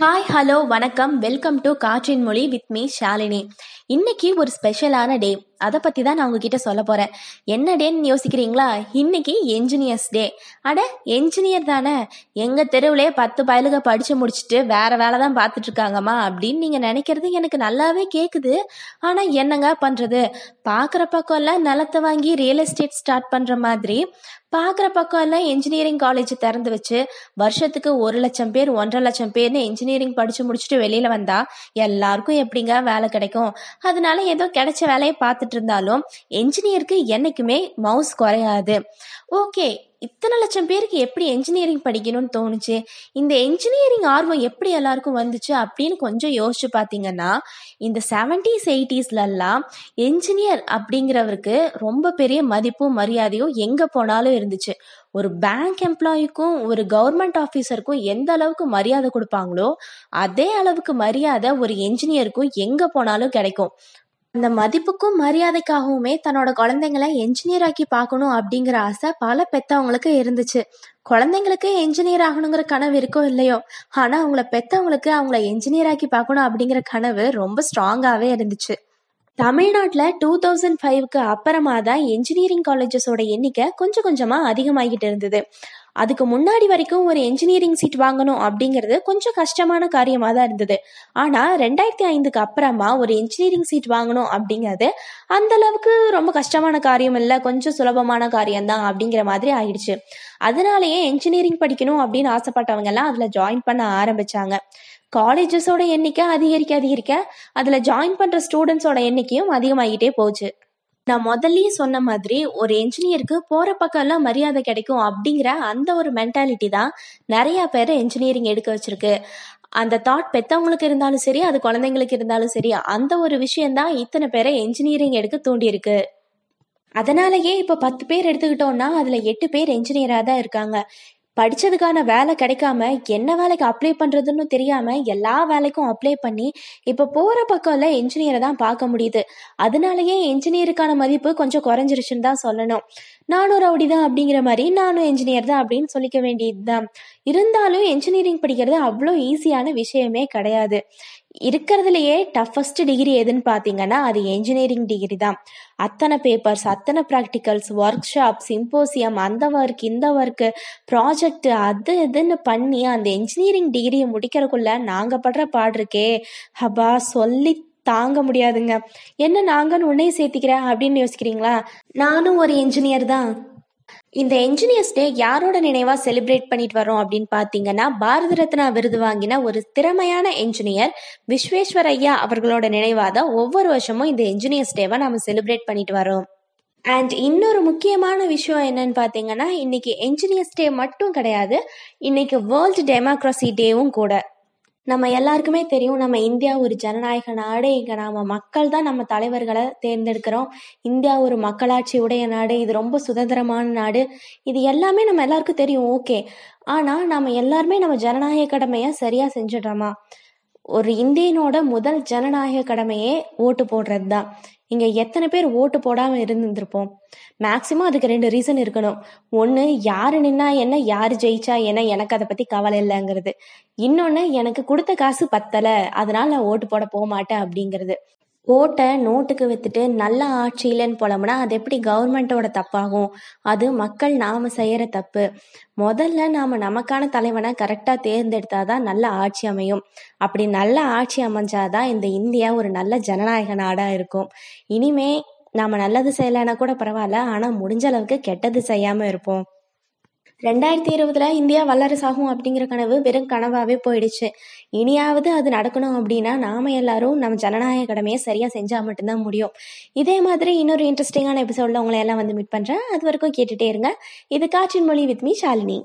Hi hello வணக்கம். Welcome to Kaatrin Mozhi with me Shalini. இன்னைக்கு ஒரு ஸ்பெஷலான டே அதை பற்றி தான் நான் உங்ககிட்ட சொல்ல போகிறேன் என்ன டேன்னு யோசிக்கிறீங்களா? இன்னைக்கு என்ஜினியர்ஸ் டே அட என்ஜினியர் தானே. எங்கள் தெருவிலே பத்து பயலுக படித்து முடிச்சுட்டு வேற வேலை தான் பார்த்துட்ருக்காங்கம்மா அப்படின்னு நீங்கள் நினைக்கிறது எனக்கு நல்லாவே கேட்குது ஆனால் என்னங்க பண்ணுறது பார்க்குற பக்கம்லாம் நிலத்தை வாங்கி ரியல் எஸ்டேட் ஸ்டார்ட் பண்ணுற மாதிரி பார்க்குற பக்கம் எல்லாம் இன்ஜினியரிங் காலேஜ் திறந்து வச்சு வருஷத்துக்கு ஒரு லட்சம் பேர் ஒன்றரை லட்சம் பேர்னு இன்ஜினியரிங் படிச்சு முடிச்சுட்டு வெளியில வந்தா எல்லாருக்கும் எப்படிங்க வேலை கிடைக்கும்? அதனால ஏதோ கிடைச்ச வேலையை பார்த்துட்டு இருந்தாலும் என்ஜினியருக்கு என்னைக்குமே மவுஸ் குறையாது. ஓகே இத்தனை லட்சம் பேருக்கு எப்படி என்ஜினியரிங் படிக்கணும்னு தோணுச்சு? இந்த என்ஜினியரிங் ஆர்வம் எப்படி எல்லாருக்கும் வந்துச்சு அப்படின்னு கொஞ்சம் யோசிச்சு பார்த்தீங்கன்னா இந்த செவன்டிஸ் எயிட்டிஸ்லலாம் என்ஜினியர் அப்படிங்கிறவருக்கு ரொம்ப பெரிய மதிப்பும் மரியாதையும் எங்கே போனாலும் இருந்துச்சு. ஒரு பேங்க் எம்ப்ளாயிக்கும் ஒரு கவர்மெண்ட் ஆஃபீஸருக்கும் எந்த அளவுக்கு மரியாதை கொடுப்பாங்களோ அதே அளவுக்கு மரியாதை ஒரு என்ஜினியருக்கும் எங்கே போனாலும் கிடைக்கும். அந்த மதிப்புக்கும் மரியாதைக்காகவுமே தன்னோட குழந்தைங்கள என்ஜினியர் ஆக்கி பார்க்கணும் அப்படிங்கிற ஆசை பல பெத்தவங்களுக்கு இருந்துச்சு. குழந்தைங்களுக்கு என்ஜினியர் ஆகணுங்கிற கனவு இருக்கோ இல்லையோ ஆனா அவங்கள பெத்தவங்களுக்கு அவங்கள என்ஜினியர் ஆக்கி பார்க்கணும் அப்படிங்கிற கனவு ரொம்ப ஸ்ட்ராங்காவே இருந்துச்சு. தமிழ்நாட்டில் டூ தௌசண்ட் ஃபைவ்க்கு அப்புறமா தான் என்ஜினியரிங் காலேஜஸோட எண்ணிக்கை கொஞ்சம் கொஞ்சமாக அதிகமாகிட்டு இருந்தது. அதுக்கு முன்னாடி வரைக்கும் ஒரு என்ஜினியரிங் சீட் வாங்கணும் அப்படிங்கிறது கொஞ்சம் கஷ்டமான காரியமாக தான் இருந்தது. ஆனால் ரெண்டாயிரத்தி ஐந்துக்கு அப்புறமா ஒரு என்ஜினியரிங் சீட் வாங்கணும் அப்படிங்கிறது அந்தளவுக்கு ரொம்ப கஷ்டமான காரியம் இல்லை கொஞ்சம் சுலபமான காரியம்தான் அப்படிங்கிற மாதிரி ஆயிடுச்சு. அதனாலேயே என்ஜினியரிங் படிக்கணும் அப்படின்னு ஆசைப்பட்டவங்க எல்லாம் அதில் ஜாயின் பண்ண ஆரம்பித்தாங்க காலேஜஸோட எண்ணிக்கை அதிகரிக்க அதிகரிக்க அதில் ஜாயின் பண்ணுற ஸ்டூடெண்ட்ஸோட எண்ணிக்கையும் அதிகமாகிட்டே போச்சு. நான் முதல்லயே சொன்ன மாதிரி ஒரு என்ஜினியருக்கு போகிற பக்கம்லாம் மரியாதை கிடைக்கும் அப்படிங்கிற அந்த ஒரு மென்டாலிட்டி தான் நிறையா பேர் என்ஜினியரிங் எடுக்க வச்சிருக்கு. அந்த தாட் பெற்றவங்களுக்கு இருந்தாலும் சரி அது குழந்தைங்களுக்கு இருந்தாலும் சரி அந்த ஒரு விஷயம்தான் இத்தனை பேரை என்ஜினியரிங் எடுக்க தூண்டியிருக்கு. அதனாலயே இப்போ பத்து பேர் எடுத்துக்கிட்டோம்னா அதில் எட்டு பேர் என்ஜினியராக தான் இருக்காங்க. படித்ததுக்கான வேலை கிடைக்காம என்ன வேலைக்கு அப்ளை பண்ணுறதுன்னு தெரியாமல் எல்லா வேலைக்கும் அப்ளை பண்ணி இப்போ போகிற பக்கம்ல இன்ஜினியரை தான் பார்க்க முடியுது. அதனாலயே இன்ஜினியருக்கான மதிப்பு கொஞ்சம் குறைஞ்சிருச்சுன்னு தான் சொல்லணும். நானும் ரவுடி தான் அப்படிங்கிற மாதிரி நானும் இன்ஜினியர் தான் அப்படின்னு சொல்லிக்க வேண்டியது தான் இருந்தாலும் இன்ஜினியரிங் படிக்கிறது அவ்வளோ ஈஸியான விஷயமே கிடையாது. இருக்கிறதுலையே டஃபஸ்ட் டிகிரி எதுன்னு பார்த்தீங்கன்னா அது என்ஜினியரிங் டிகிரி தான். அத்தனை பேப்பர்ஸ் அத்தனை ப்ராக்டிக்கல்ஸ் ஒர்க் ஷாப் சிம்போசியம் அந்த ஒர்க் இந்த ஒர்க்கு ப்ராஜெக்ட் அது இதுன்னு பண்ணி அந்த என்ஜினியரிங் டிகிரியை முடிக்கிறதுக்குள்ள நாங்கள் படுற பாடு இருக்கே. ஹபா சொல்லி தாங்க முடியாதுங்க. என்ன நாங்கன்னு உன்னையும் சேர்த்திக்கிறேன் அப்படின்னு யோசிக்கிறீங்களா? நானும் ஒரு என்ஜினியர் தான். இந்த என்ஜினியர்ஸ் டே யாரோட நினைவா செலிப்ரேட் பண்ணிட்டு வரோம் அப்படின்னு பார்த்தீங்கன்னா பாரத ரத்னா விருது வாங்கின ஒரு திறமையான என்ஜினியர் விஸ்வேஸ்வர் ஐயா அவர்களோட நினைவாக தான் ஒவ்வொரு வருஷமும் இந்த என்ஜினியர்ஸ் டேவை நம்ம செலிப்ரேட் பண்ணிட்டு வரோம் அண்ட் இன்னொரு முக்கியமான விஷயம் என்னன்னு பார்த்தீங்கன்னா இன்னைக்கு என்ஜினியர்ஸ் டே மட்டும் கிடையாது இன்னைக்கு வேர்ல்டு டெமோக்ரஸி டேவும் கூட. நம்ம எல்லாருக்குமே தெரியும் நம்ம இந்தியா ஒரு ஜனநாயக நாடு. இங்கே நாம் மக்கள் தான் நம்ம தலைவர்களை தேர்ந்தெடுக்கிறோம். இந்தியா ஒரு மக்களாட்சி உடைய நாடு. இது ரொம்ப சுதந்திரமான நாடு. இது எல்லாமே நம்ம எல்லாருக்கும் தெரியும் ஓகே. ஆனால் நம்ம எல்லாருமே நம்ம ஜனநாயக கடமையை சரியாக செஞ்சிடுறோமா? ஒரு இந்தியனோட முதல் ஜனநாயக கடமையே ஓட்டு போடுறது தான் இங்கே எத்தனை பேர் ஓட்டு போடாமல் இருந்திருப்போம் மேக்சிமம் அதுக்கு ரெண்டு ரீசன் இருக்கணும். ஒன்று யார் நின்னா என்ன யார் ஜெயிச்சா என்ன எனக்கு அதை பற்றி கவலை இல்லைங்கிறது. இன்னொன்று எனக்கு கொடுத்த காசு பத்தலை அதனால் நான் ஓட்டு போட போக மாட்டேன் அப்படிங்கிறது. ஓட்டை நோட்டுக்கு வித்துட்டு நல்ல ஆட்சி இல்லைன்னு அது எப்படி கவர்மெண்ட்டோட தப்பாகும்? அது மக்கள் நாம செய்யற தப்பு. முதல்ல நாம நமக்கான தலைவனை கரெக்டாக தேர்ந்தெடுத்தாதான் நல்ல ஆட்சி அமையும். அப்படி நல்ல ஆட்சி அமைஞ்சாதான் இந்த இந்தியா ஒரு நல்ல ஜனநாயக நாடா இருக்கும். இனிமே நாம நல்லது செய்யலைன்னா கூட பரவாயில்ல ஆனா முடிஞ்ச அளவுக்கு கெட்டது செய்யாம இருப்போம். ரெண்டாயிரத்தி இருபதுல இந்தியா வல்லரசாகும் அப்படிங்கிற கனவு வெறும் கனவாகவே போயிடுச்சு. இனியாவது அது நடக்கணும் அப்படின்னா நாம எல்லாரும் நம்ம ஜனநாயக கடமையை சரியா செஞ்சா மட்டும்தான் முடியும். இதே மாதிரி இன்னொரு இன்ட்ரெஸ்டிங்கான எபிசோட்ல உங்களை எல்லாம் வந்து மீட் பண்றேன். அது வரைக்கும் கேட்டுட்டே இருங்க. இது காற்றின் மொழி வித் மீ ஷாலினி